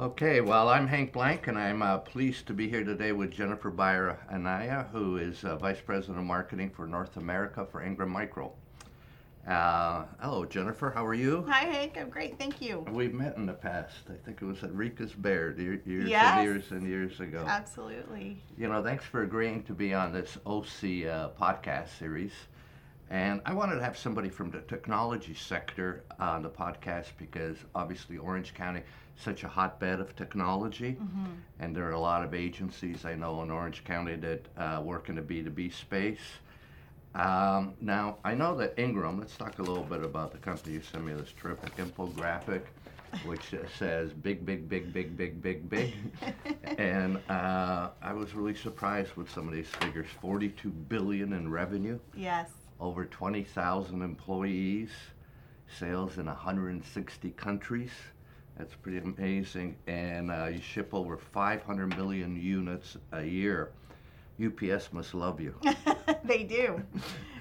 Okay, well, I'm Hank Blank, and I'm uh, pleased to be here today with Jennifer Bayer Anaya, who is uh, Vice President of Marketing for North America for Ingram Micro. Uh, hello, Jennifer. How are you? Hi, Hank. I'm great. Thank you. We've met in the past. I think it was at Rika's Bear years Yes. and years and years ago. Absolutely. You know, thanks for agreeing to be on this OC uh, podcast series. And I wanted to have somebody from the technology sector on the podcast because obviously Orange County such a hotbed of technology, and there are a lot of agencies I know in Orange County that uh, work in the B2B space. Um, now, I know that Ingram, let's talk a little bit about the company. You sent me this terrific infographic, which uh, says big, big, big, big, big, big, big. and uh, I was really surprised with some of these figures 42 billion in revenue, Yes. over 20,000 employees, sales in 160 countries. That's pretty amazing. And uh, you ship over 500 million units a year. UPS must love you. they do.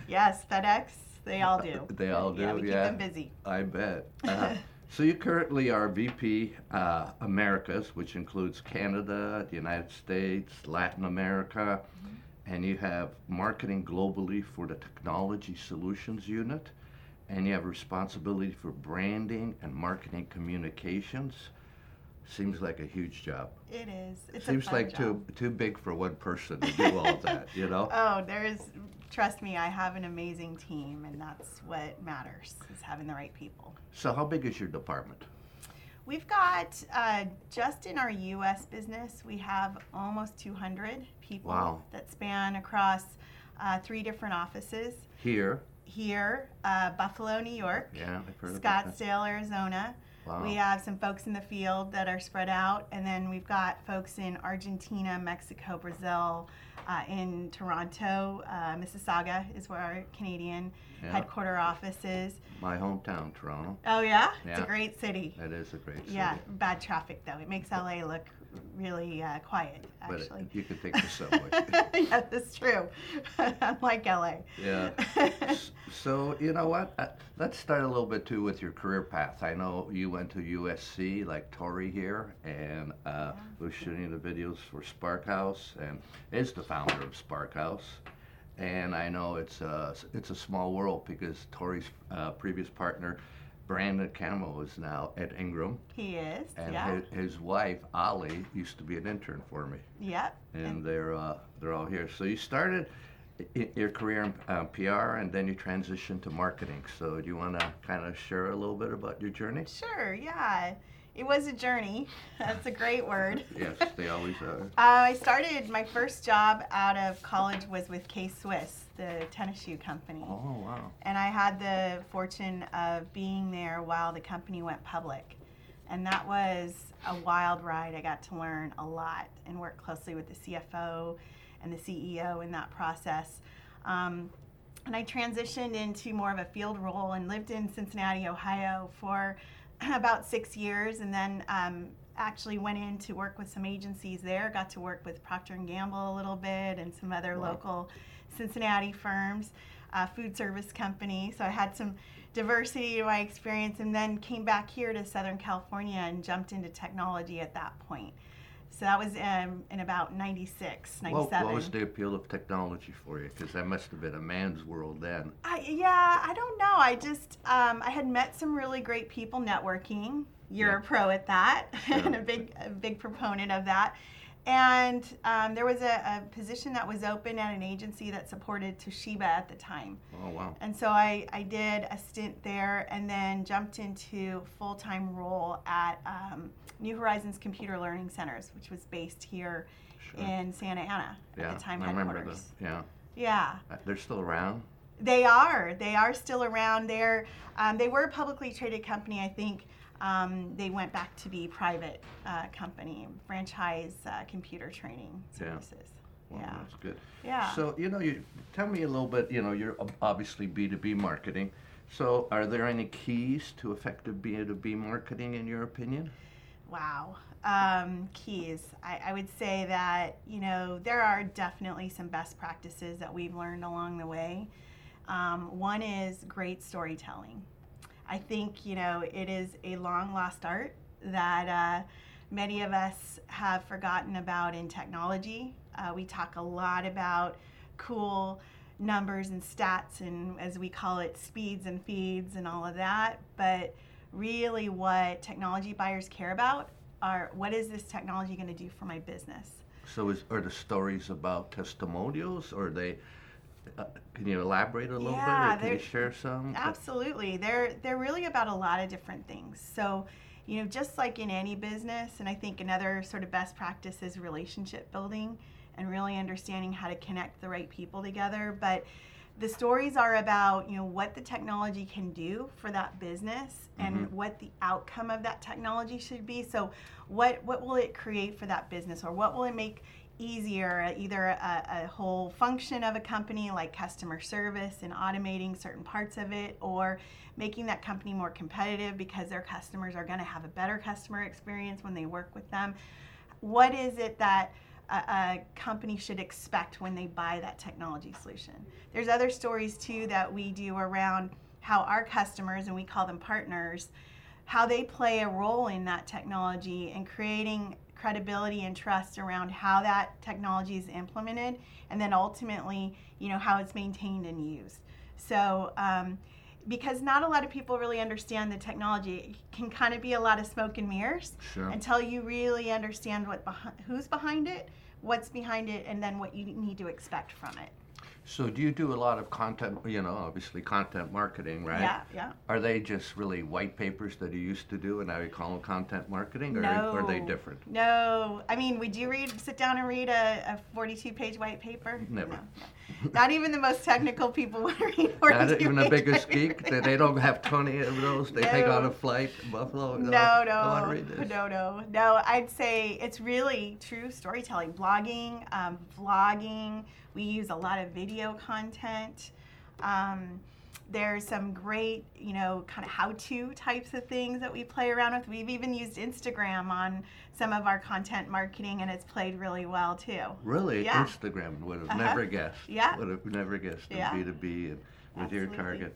Yes, FedEx. They all do. They all do. Yeah, we keep them busy. I bet. Uh, so you currently are VP uh, Americas, which includes Canada, the United States, Latin America, and you have marketing globally for the Technology Solutions Unit, and you have responsibility for branding and marketing communications. Seems like a huge job. It is. It Seems like job. too too big for one person to do all of that. You know. Oh, there is. Trust me, I have an amazing team, and that's what matters is having the right people. So how big is your department? We've got uh, just in our U.S. business, we have almost 200 people Wow. that span across uh, three different offices Here. Here, uh, Buffalo, New York, Yeah, I've heard. Scottsdale, Arizona. Wow. We have some folks in the field that are spread out, and then we've got folks in Argentina, Mexico, Brazil, uh, in Toronto, uh, Mississauga is where our Canadian Yeah. headquarter office is. My hometown, Toronto. Oh yeah, it's a great city. That is a great city. Yeah, bad traffic though. It makes LA look really uh, quiet, But actually. you can take the subway. yeah, that's true. Unlike LA. yeah. So you know what? Uh, let's start a little bit too with your career path. I know you went to USC, like Tori here, and uh, was shooting the videos for Spark House, and is the founder of Spark House. And I know it's a it's a small world because Tori's uh, previous partner, Brandon Camo, is now at Ingram, He is. and yeah. his, his wife Ali used to be an intern for me. Yep. and they're uh, they're all here. So you started your career in uh, PR, and then you transitioned to marketing. So do you want to kind of share a little bit about your journey? Sure. Yeah. It was a journey. That's a great word. Yes, they always are. Uh, I started my first job out of college was with K Swiss, the tennis shoe company. Oh wow! And I had the fortune of being there while the company went public. And that was a wild ride. I got to learn a lot and work closely with the CFO and the CEO in that process. Um, and I transitioned into more of a field role and lived in Cincinnati, Ohio for about six years, and then um, actually went in to work with some agencies there. Got to work with Procter and Gamble a little bit and some other Wow. local Cincinnati firms, uh, food service company. So I had some diversity in my experience, and then came back here to Southern California and jumped into technology at that point. So that was um, in about 96, 97. What, what was the appeal of technology for you? Because that must have been a man's world then. I, yeah, I don't know. I just um, I had met some really great people networking. You're Yeah. a pro at that, and a big a big proponent of that. And um, there was a, a position that was open at an agency that supported Toshiba at the time. Oh wow! And so I, I did a stint there and then jumped into full time role at um, New Horizons Computer Learning Centers, which was based here Sure. in Santa Ana yeah, at the time I remember headquarters. Yeah, Yeah. Uh, they're still around. They are. They are still around. They're, um, they were a publicly traded company. I think um, they went back to be private uh, company, franchise uh, computer training Yeah. services. Well, Yeah. that's good. Yeah. So you know, you tell me a little bit. You know, you're obviously B two B marketing. So, are there any keys to effective B two B marketing in your opinion? Wow. Um, keys. I, I would say that, you know, there are definitely some best practices that we've learned along the way. Um, one is great storytelling. I think, you know, it is a long lost art that uh, many of us have forgotten about in technology. Uh, we talk a lot about cool numbers and stats and as we call it speeds and feeds and all of that but really what technology buyers care about are what is this technology going to do for my business so is, are the stories about testimonials or they uh, can you elaborate a little Yeah, bit or can you share some Absolutely. They're they're really about a lot of different things. So, you know, just like in any business, and I think another sort of best practice is relationship building and really understanding how to connect the right people together. But the stories are about, you know, what the technology can do for that business and Mhm. what the outcome of that technology should be. So, what what will it create for that business or what will it make easier uh, either a, a whole function of a company like customer service and automating certain parts of it or making that company more competitive because their customers are going to have a better customer experience when they work with them. What is it that a, a company should expect when they buy that technology solution? There's other stories too that we do around how our customers and we call them partners how they play a role in that technology and creating credibility and trust around how that technology is implemented and then ultimately you know how it's maintained and used. So um, because not a lot of people really understand the technology it can kind of be a lot of smoke and mirrors sure. until you really understand what behi- who's behind it what's behind it and then what you need to expect from it so do you do a lot of content you know obviously content marketing right yeah yeah Are they just really white papers that you used to do, and now you call them content marketing, or are they different? No, I mean, would you read, sit down and read a, a 42 page white paper? Never. No, no. Not even the most technical people would read 42 Not even the biggest geek. They, they don't have twenty of those. They take on a flight, to Buffalo. No, "I no, wanna read this." no, no, no. I'd say it's really true storytelling, blogging, um, vlogging. We use a lot of video content. Um, there's some great, you know, kind of how-to types of things that we play around with. We've even used Instagram on some of our content marketing, and it's played really well too. Really, Yeah. Instagram would have Uh-huh. never guessed. Yeah. would have never guessed in Yeah. B two B and with your target.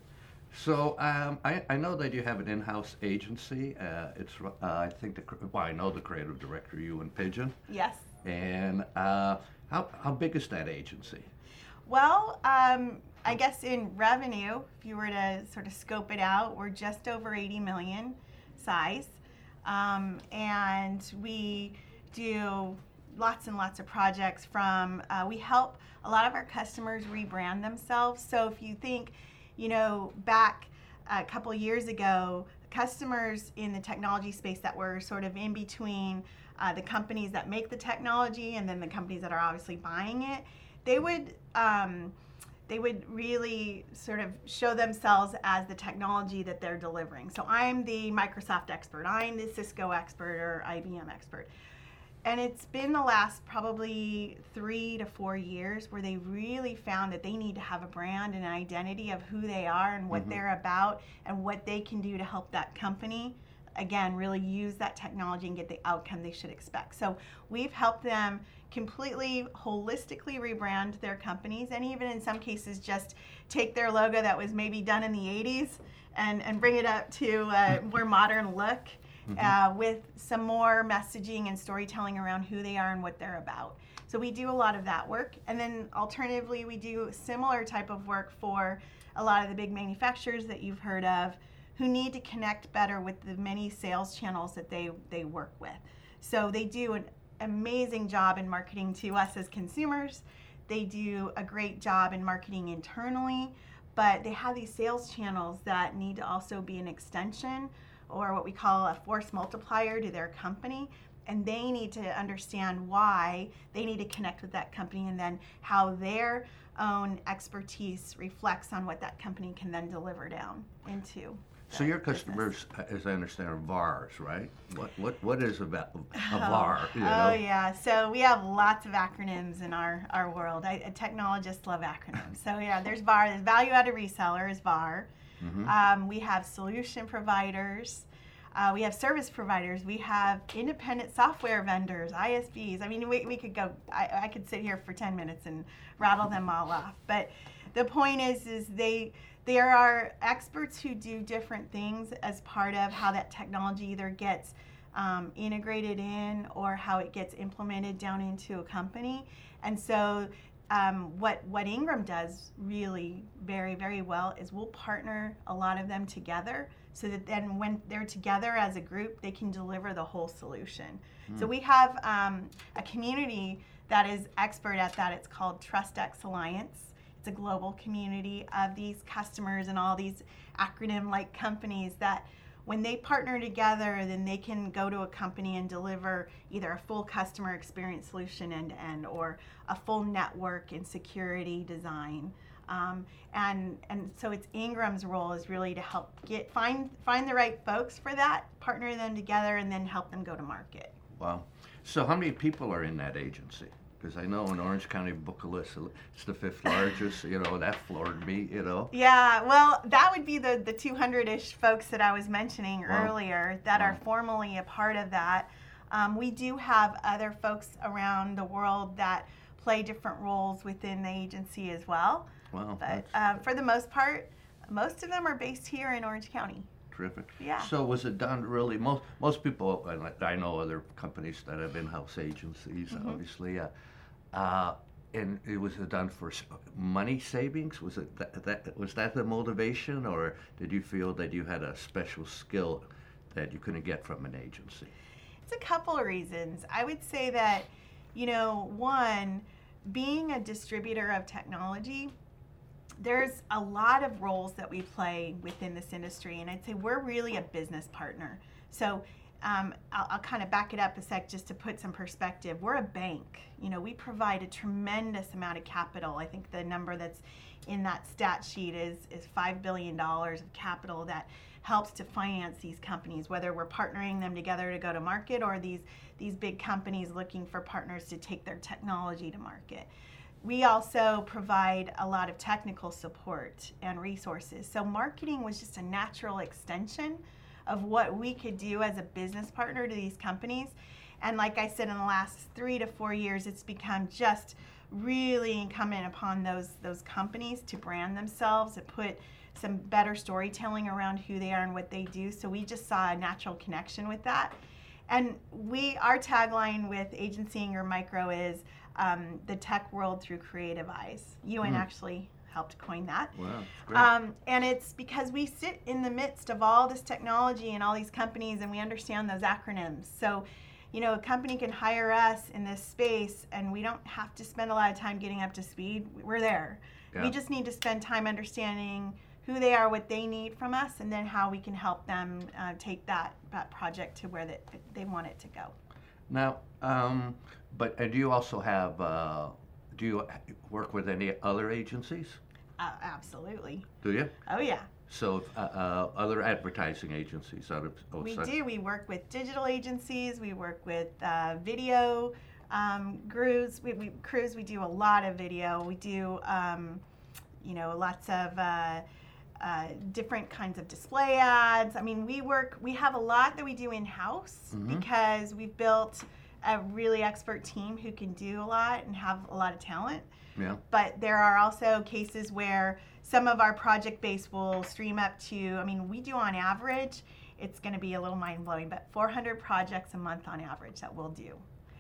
So um, I, I know that you have an in-house agency. Uh, it's uh, I think the well I know the creative director Ewan Pigeon. Yes. And uh, how how big is that agency? Well, um, I guess in revenue, if you were to sort of scope it out, we're just over 80 million size. Um, and we do lots and lots of projects from, uh, we help a lot of our customers rebrand themselves. So if you think, you know, back a couple years ago, customers in the technology space that were sort of in between uh, the companies that make the technology and then the companies that are obviously buying it, they would um, they would really sort of show themselves as the technology that they're delivering. So I'm the Microsoft expert, I'm the Cisco expert or IBM expert. And it's been the last probably three to four years where they really found that they need to have a brand and an identity of who they are and what Mhm. they're about and what they can do to help that company again really use that technology and get the outcome they should expect. So we've helped them completely holistically rebrand their companies and even in some cases just take their logo that was maybe done in the 80s and, and bring it up to a more modern look uh, with some more messaging and storytelling around who they are and what they're about. So we do a lot of that work. And then alternatively, we do similar type of work for a lot of the big manufacturers that you've heard of who need to connect better with the many sales channels that they, they work with. So they do an amazing job in marketing to us as consumers. They do a great job in marketing internally, but they have these sales channels that need to also be an extension or what we call a force multiplier to their company. And they need to understand why they need to connect with that company and then how their own expertise reflects on what that company can then deliver down into. So your customers, uh, as I understand, are VARs, right? What what what is a, va- a Oh, VAR? You Oh yeah, so we have lots of acronyms in our, our world. I, technologists love acronyms. So yeah, there's VAR. There's value added reseller is VAR. Mhm. Um, we have solution providers. Uh, we have service providers. We have independent software vendors, ISVs. I mean, we, we could go. I, I could sit here for ten minutes and rattle them all off. But the point is, is they there are experts who do different things as part of how that technology either gets um, integrated in or how it gets implemented down into a company. And so, um, what what Ingram does really very very well is we'll partner a lot of them together so that then when they're together as a group, they can deliver the whole solution. Mm. So we have um, a community that is expert at that. It's called TrustX Alliance. It's a global community of these customers and all these acronym like companies that when they partner together, then they can go to a company and deliver either a full customer experience solution end to end or a full network and security design. Um, and and so it's Ingram's role is really to help get find find the right folks for that, partner them together, and then help them go to market. Wow. So how many people are in that agency? Because I know in Orange County Book of Lists, it's the fifth largest. You know that floored me. You know. Yeah. Well, that would be the the 200ish folks that I was mentioning wow. earlier that wow. are formally a part of that. Um, we do have other folks around the world that play different roles within the agency as well. Wow. But uh, for the most part, most of them are based here in Orange County. Terrific. Yeah. So was it done really? Most most people, I know other companies that have in-house agencies, mm-hmm. obviously. Uh, uh, and it was done for money savings. Was it that, that was that the motivation, or did you feel that you had a special skill that you couldn't get from an agency? It's a couple of reasons. I would say that, you know, one, being a distributor of technology there's a lot of roles that we play within this industry, and I'd say we're really a business partner. So um, I'll, I'll, kind of back it up a sec just to put some perspective. We're a bank. You know, we provide a tremendous amount of capital. I think the number that's in that stat sheet is is five billion dollars of capital that helps to finance these companies, whether we're partnering them together to go to market or these these big companies looking for partners to take their technology to market we also provide a lot of technical support and resources. So, marketing was just a natural extension of what we could do as a business partner to these companies. And, like I said, in the last three to four years, it's become just really incumbent upon those, those companies to brand themselves, to put some better storytelling around who they are and what they do. So, we just saw a natural connection with that. And we, our tagline with Agency Ingram Micro is um, the tech world through creative eyes. Ewan mm. actually helped coin that. Wow, um, and it's because we sit in the midst of all this technology and all these companies, and we understand those acronyms. So, you know, a company can hire us in this space, and we don't have to spend a lot of time getting up to speed. We're there. Yeah. We just need to spend time understanding who they are, what they need from us, and then how we can help them uh, take that, that project to where they, they want it to go. Now, um, but do you also have, uh, do you work with any other agencies? Uh, absolutely. Do you? Oh, yeah. So, uh, uh other advertising agencies out of We do. We work with digital agencies. We work with uh, video um, crews. We, we, crews. We do a lot of video. We do, um, you know, lots of uh, uh, different kinds of display ads. I mean, we work. We have a lot that we do in house mm-hmm. because we've built a really expert team who can do a lot and have a lot of talent. Yeah. But there are also cases where some of our project base will stream up to, I mean, we do on average, it's going to be a little mind blowing, but 400 projects a month on average that we'll do.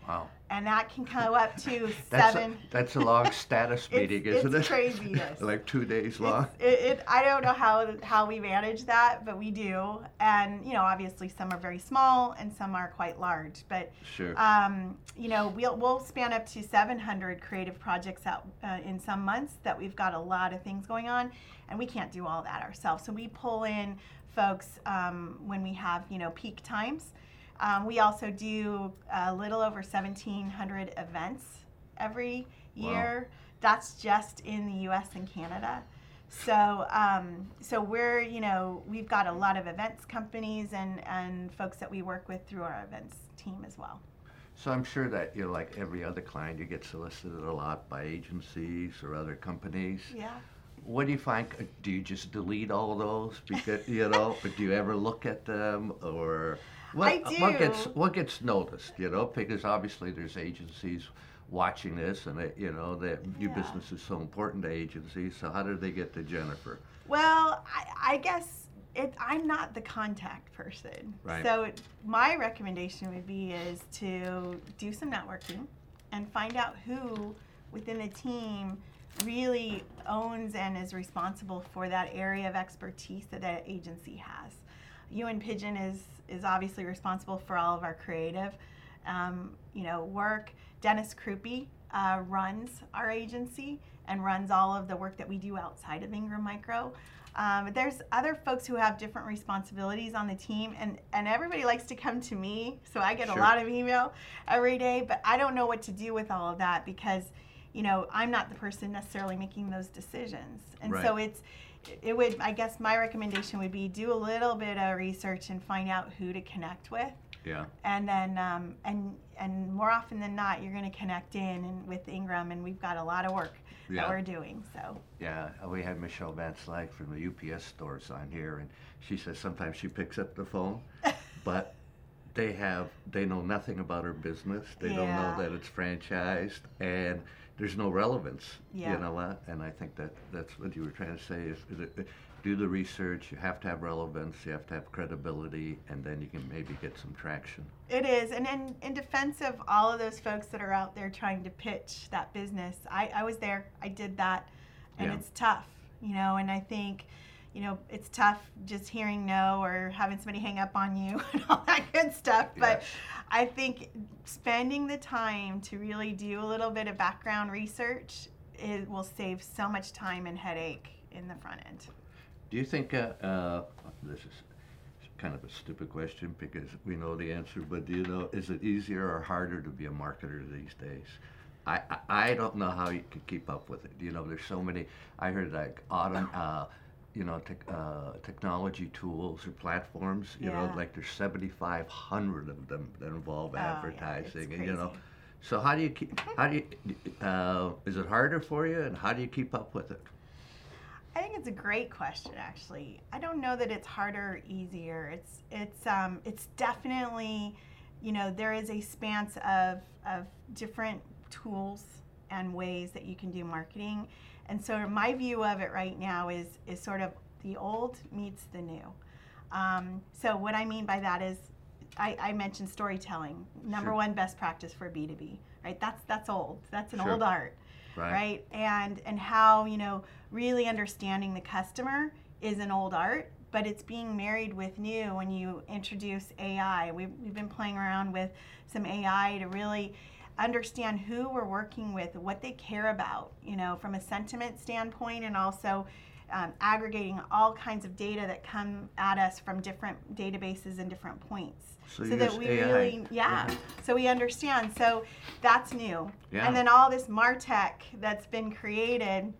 Wow. And that can go up to that's seven. A, that's a long status meeting, it's, isn't it's it? Crazy, yes. like two days long. It, it, I don't know how how we manage that, but we do. And you know, obviously, some are very small and some are quite large. But sure. Um, you know, we'll we'll span up to 700 creative projects out uh, in some months that we've got a lot of things going on, and we can't do all that ourselves. So we pull in folks um, when we have you know peak times um, we also do a little over 1,700 events every year. Wow. That's just in the U.S. and Canada. So, um, so we're, you know, we've got a lot of events companies and, and folks that we work with through our events team as well. So I'm sure that you know, like every other client, you get solicited a lot by agencies or other companies. Yeah. What do you find? Do you just delete all those because you know, but do you ever look at them or? What, I do. What gets what gets noticed, you know, because obviously there's agencies watching this, and it, you know, that new yeah. business is so important to agencies. So how did they get to Jennifer? Well, I, I guess it, I'm not the contact person. Right. So my recommendation would be is to do some networking and find out who within the team really owns and is responsible for that area of expertise that that agency has. Ewan Pigeon is is obviously responsible for all of our creative, um, you know, work. Dennis Krupe uh, runs our agency and runs all of the work that we do outside of Ingram Micro. Um, there's other folks who have different responsibilities on the team, and, and everybody likes to come to me, so I get Sure. a lot of email every day, but I don't know what to do with all of that because, you know, I'm not the person necessarily making those decisions. And so it's, it would, I guess my recommendation would be do a little bit of research and find out who to connect with. Yeah. And then, um, and and more often than not, you're going to connect in and with Ingram, and we've got a lot of work Yeah. that we're doing. So Yeah, we had Michelle Van Slyke from the UPS stores on here, and she says sometimes she picks up the phone, but they have they know nothing about her business. They don't know that it's franchised, and there's no relevance. Yeah. You know what? And I think that that's what you were trying to say is, is it, uh, do the research. You have to have relevance. You have to have credibility, and then you can maybe get some traction. it is, and in, in defense of all of those folks that are out there trying to pitch that business, I, I was there. I did that, and Yeah. it's tough, you know. And I think, you know, it's tough just hearing no or having somebody hang up on you and all that good stuff. But Yes. I think spending the time to really do a little bit of background research it will save so much time and headache in the front end. Do you think, uh, uh, this is kind of a stupid question because we know the answer, but do you know, is it easier or harder to be a marketer these days? I, I, I don't know how you can keep up with it. You know, there's so many, I heard like autumn, uh, you know, tech, uh, technology tools or platforms, you know, like there's 7,500 of them that involve Oh, yeah, advertising and, you know, so how do you keep, how do you, uh, is it harder for you and how do you keep up with it? I think it's a great question, actually. I don't know that it's harder or easier. It's it's um, it's definitely, you know, there is a span of of different tools and ways that you can do marketing, and so my view of it right now is is sort of the old meets the new. Um, so what I mean by that is, I, I mentioned storytelling, number Sure. one best practice for B two B. Right, that's that's old. That's an Sure. old art right and and how you know really understanding the customer is an old art but it's being married with new when you introduce ai we've, we've been playing around with some ai to really understand who we're working with what they care about you know from a sentiment standpoint and also um, aggregating all kinds of data that come at us from different databases and different points So so that we AI. really yeah Yeah. so we understand so that's new Yeah. and then all this martech that's been created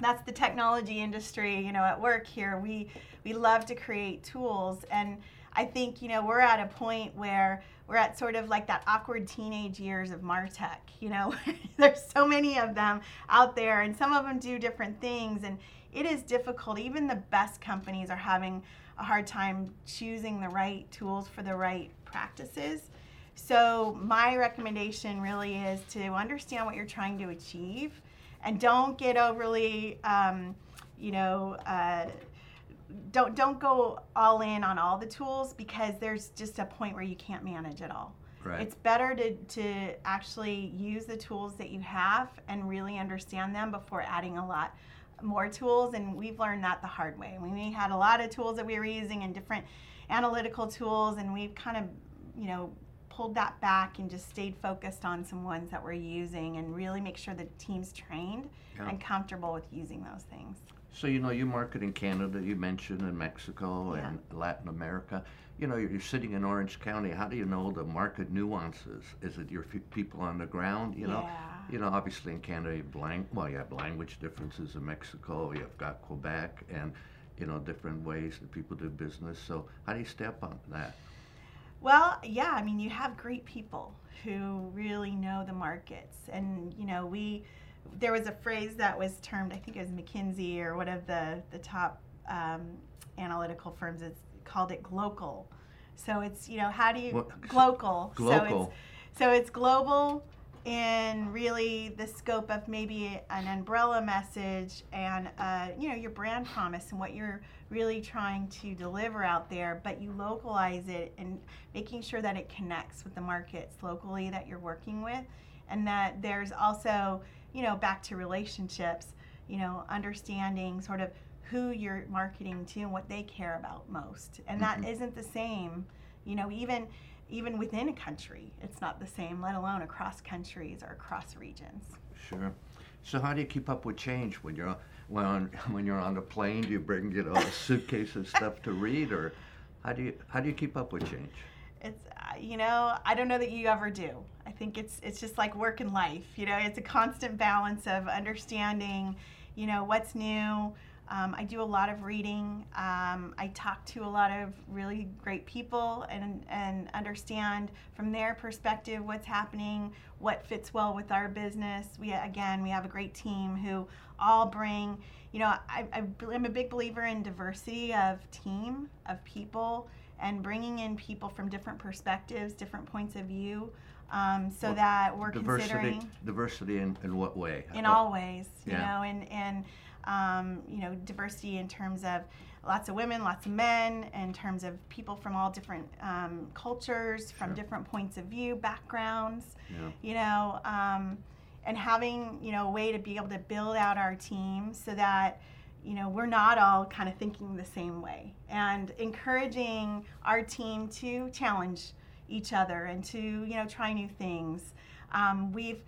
that's the technology industry you know at work here we we love to create tools and i think you know we're at a point where we're at sort of like that awkward teenage years of martech you know there's so many of them out there and some of them do different things and it is difficult. Even the best companies are having a hard time choosing the right tools for the right practices. So my recommendation really is to understand what you're trying to achieve, and don't get overly, um, you know, uh, don't don't go all in on all the tools because there's just a point where you can't manage it all. Right. It's better to, to actually use the tools that you have and really understand them before adding a lot more tools. And we've learned that the hard way. We had a lot of tools that we were using and different analytical tools, and we've kind of, you know, pulled that back and just stayed focused on some ones that we're using and really make sure the team's trained Yeah. and comfortable with using those things. So you know, you market in Canada, you mentioned, in Mexico Yeah. and Latin America. You know, you're, you're sitting in Orange County. How do you know the market nuances? Is it your f- people on the ground? You know, Yeah. you know, obviously in Canada, you lang- well, you have language differences. In Mexico, you've got Quebec, and you know, different ways that people do business. So how do you step on that? Well, yeah, I mean, you have great people who really know the markets. And, you know, we, there was a phrase that was termed, I think it was McKinsey or one of the, the top um, analytical firms, it's called it glocal. So it's, you know, how do you, What- glocal. So it's, so it's global, in really the scope of maybe an umbrella message and uh, you know your brand promise and what you're really trying to deliver out there but you localize it and making sure that it connects with the markets locally that you're working with and that there's also you know back to relationships you know understanding sort of who you're marketing to and what they care about most and that Mhm. isn't the same you know even even within a country it's not the same let alone across countries or across regions Sure. So how do you keep up with change when you're when when you're on the plane? Do you bring you know a suitcase of stuff to read, or how do you how do you keep up with change? it's you know i don't know that you ever do. I think it's it's just like work and life you know it's a constant balance of understanding you know what's new. Um, i do a lot of reading. Um, i talk to a lot of really great people and and understand from their perspective what's happening what fits well with our business. We again we have a great team who all bring you know I, I, i'm a big believer in diversity of team of people and bringing in people from different perspectives, different points of view, um, so Well, that we're diversity considering diversity in, in what way? in all ways, you yeah. know, and and um, you know diversity in terms of lots of women, lots of men, in terms of people from all different um, cultures, from Sure. different points of view, backgrounds, Yeah. you know, um, and having you know a way to be able to build out our team so that you know we're not all kind of thinking the same way. And encouraging our team to challenge each other and to you know try new things. Um, we've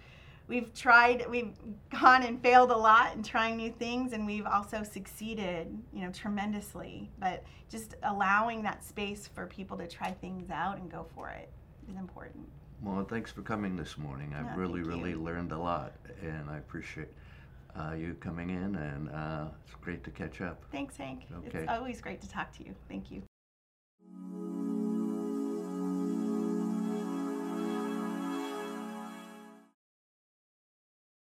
we've tried we've gone and failed a lot in trying new things and we've also succeeded you know tremendously. But just allowing that space for people to try things out and go for it is important. Well, thanks for coming this morning. I've Yeah, really, really learned a lot, and I appreciate uh, you coming in, and uh, it's great to catch up. thanks hank Okay. it's always great to talk to you thank you